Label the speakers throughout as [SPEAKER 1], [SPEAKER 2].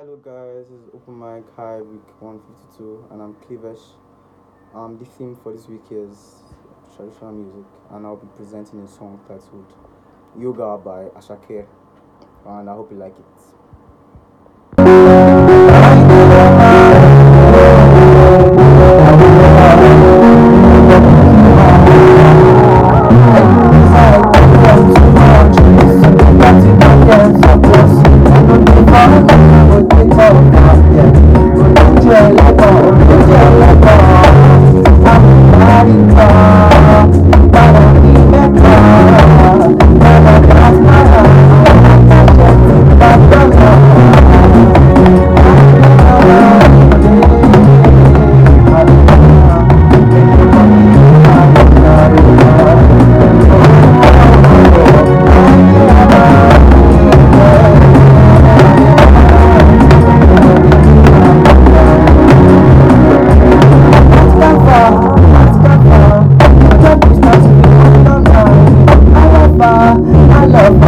[SPEAKER 1] Hello guys, this is Open Mic Hive Week 152 and I'm Cleevesh. Um, the theme for this week is traditional music and I'll be presenting a song titled Yoga by Asake and I hope you like it. love.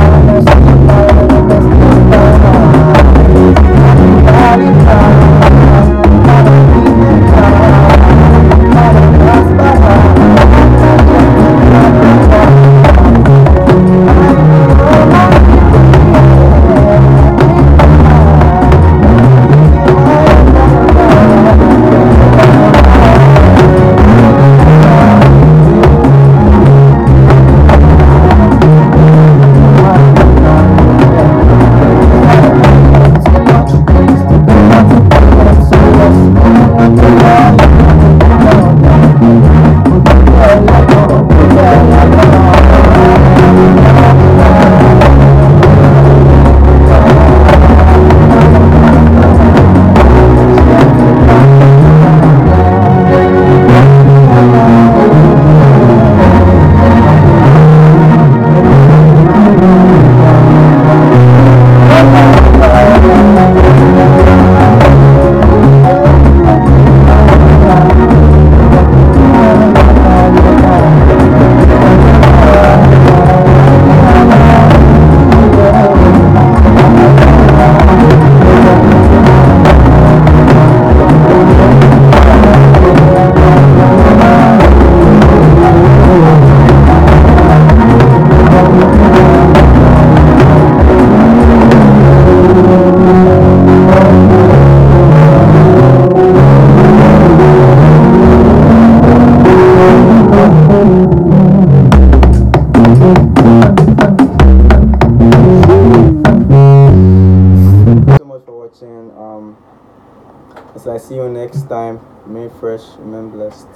[SPEAKER 1] As I see you next time, remain fresh, remain blessed.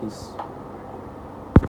[SPEAKER 1] Peace.